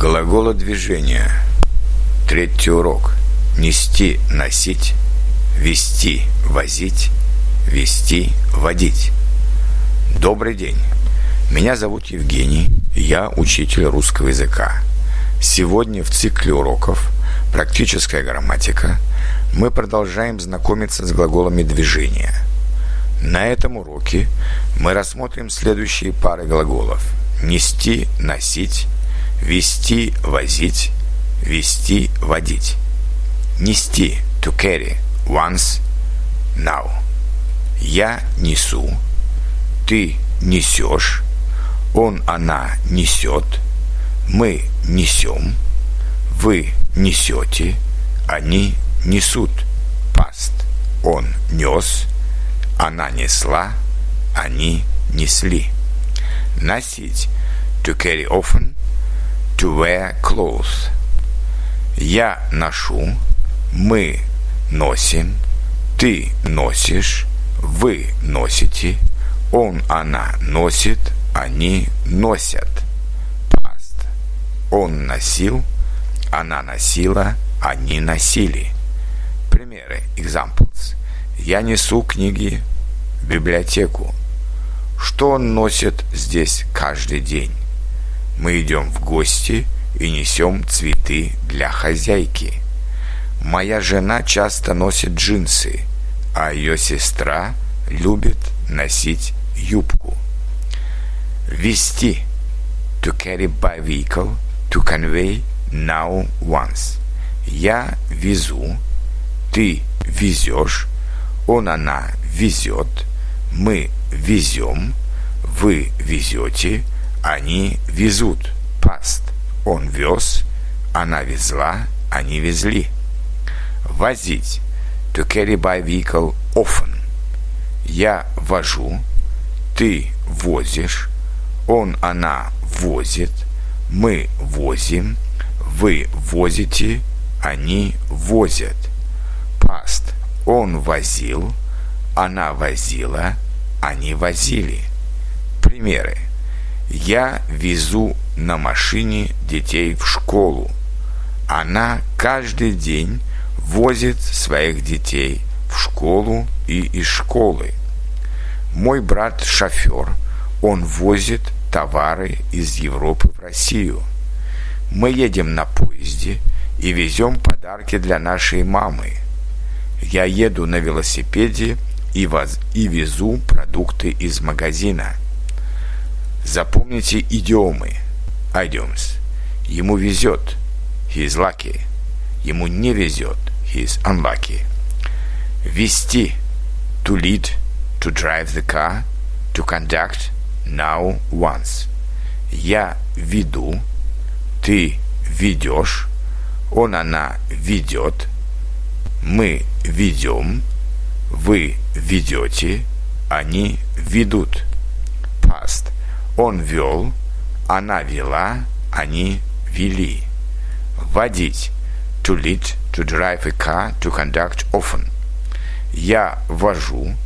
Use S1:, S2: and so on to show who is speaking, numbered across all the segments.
S1: Глаголодвижение. Третий урок. Нести, носить, вести, возить, вести, водить. Добрый день. Меня зовут Евгений, я учитель русского языка. Сегодня в цикле уроков «Практическая грамматика» мы продолжаем знакомиться с глаголами движения. На этом уроке мы рассмотрим следующие пары глаголов «нести», «носить», Вести, возить. Вести, водить. Нести, to carry. Once, now. Я несу. Ты несешь. Он, она несет. Мы несем. Вы несете. Они несут. Past. Он нес. Она несла. Они несли. Носить. To carry often to wear clothes. Я ношу, мы носим, ты носишь, вы носите, он, она носит, они носят. Past. Он носил, она носила, они носили. Примеры. Examples. Я несу книги в библиотеку. Что он носит здесь каждый день? Мы идем в гости и несем цветы для хозяйки. Моя жена часто носит джинсы, а ее сестра любит носить юбку. Вести. To carry by vehicle. To convey now once. Я везу. Ты везешь. Он, она везет. Мы везем. Вы везете. Они везут. Past. Он вез, она везла, они везли. Возить. To carry by vehicle often. Я вожу, ты возишь, он, она возит, мы возим, вы возите, они возят. Past. Он возил, она возила, они возили. Примеры. Я везу на машине детей в школу. Она каждый день возит своих детей в школу и из школы. Мой брат шофер, он возит товары из Европы в Россию. Мы едем на поезде и везем подарки для нашей мамы. Я еду на велосипеде и, воз, и везу продукты из магазина – Запомните идиомы. Idioms. Ему везет. He is lucky. Ему не везет. He is unlucky. Вести. To lead. To drive the car. To conduct. Now once. Я веду. Ты ведешь. Он, она ведет. Мы ведем. Вы ведете. Они ведут. Past. Он вел, она вела, они вели. Водить. To lead, to drive a car, to conduct often. Я вожу,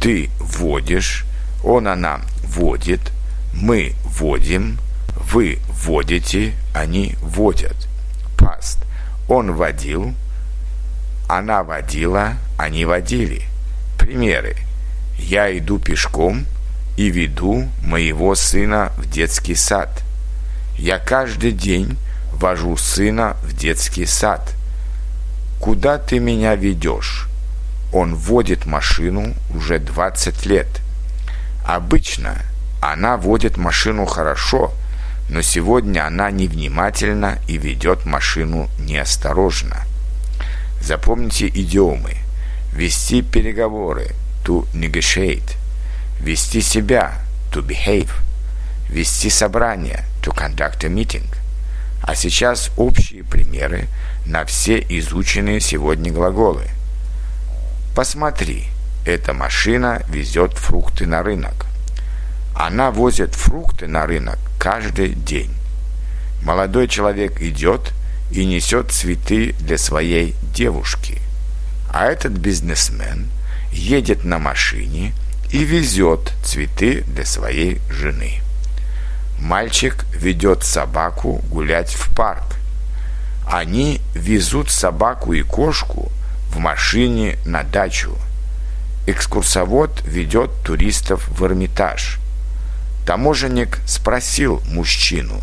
S1: ты водишь, он, она водит, мы водим, вы водите, они водят. Past. Он водил, она водила, они водили. Примеры. Я иду пешком, и веду моего сына в детский сад. Я каждый день вожу сына в детский сад. Куда ты меня ведешь? Он водит машину уже 20 лет. Обычно она водит машину хорошо, но сегодня она невнимательна и ведет машину неосторожно. Запомните идиомы. Вести переговоры. To negotiate вести себя, to behave, вести собрание, to conduct a meeting. А сейчас общие примеры на все изученные сегодня глаголы. Посмотри, эта машина везет фрукты на рынок. Она возит фрукты на рынок каждый день. Молодой человек идет и несет цветы для своей девушки. А этот бизнесмен едет на машине – и везет цветы для своей жены. Мальчик ведет собаку гулять в парк. Они везут собаку и кошку в машине на дачу. Экскурсовод ведет туристов в Эрмитаж. Таможенник спросил мужчину,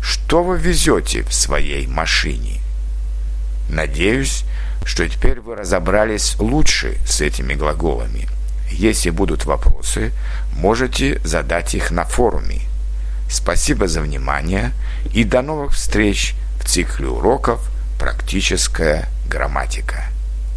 S1: что вы везете в своей машине? Надеюсь, что теперь вы разобрались лучше с этими глаголами. Если будут вопросы, можете задать их на форуме. Спасибо за внимание и до новых встреч в цикле уроков «Практическая грамматика».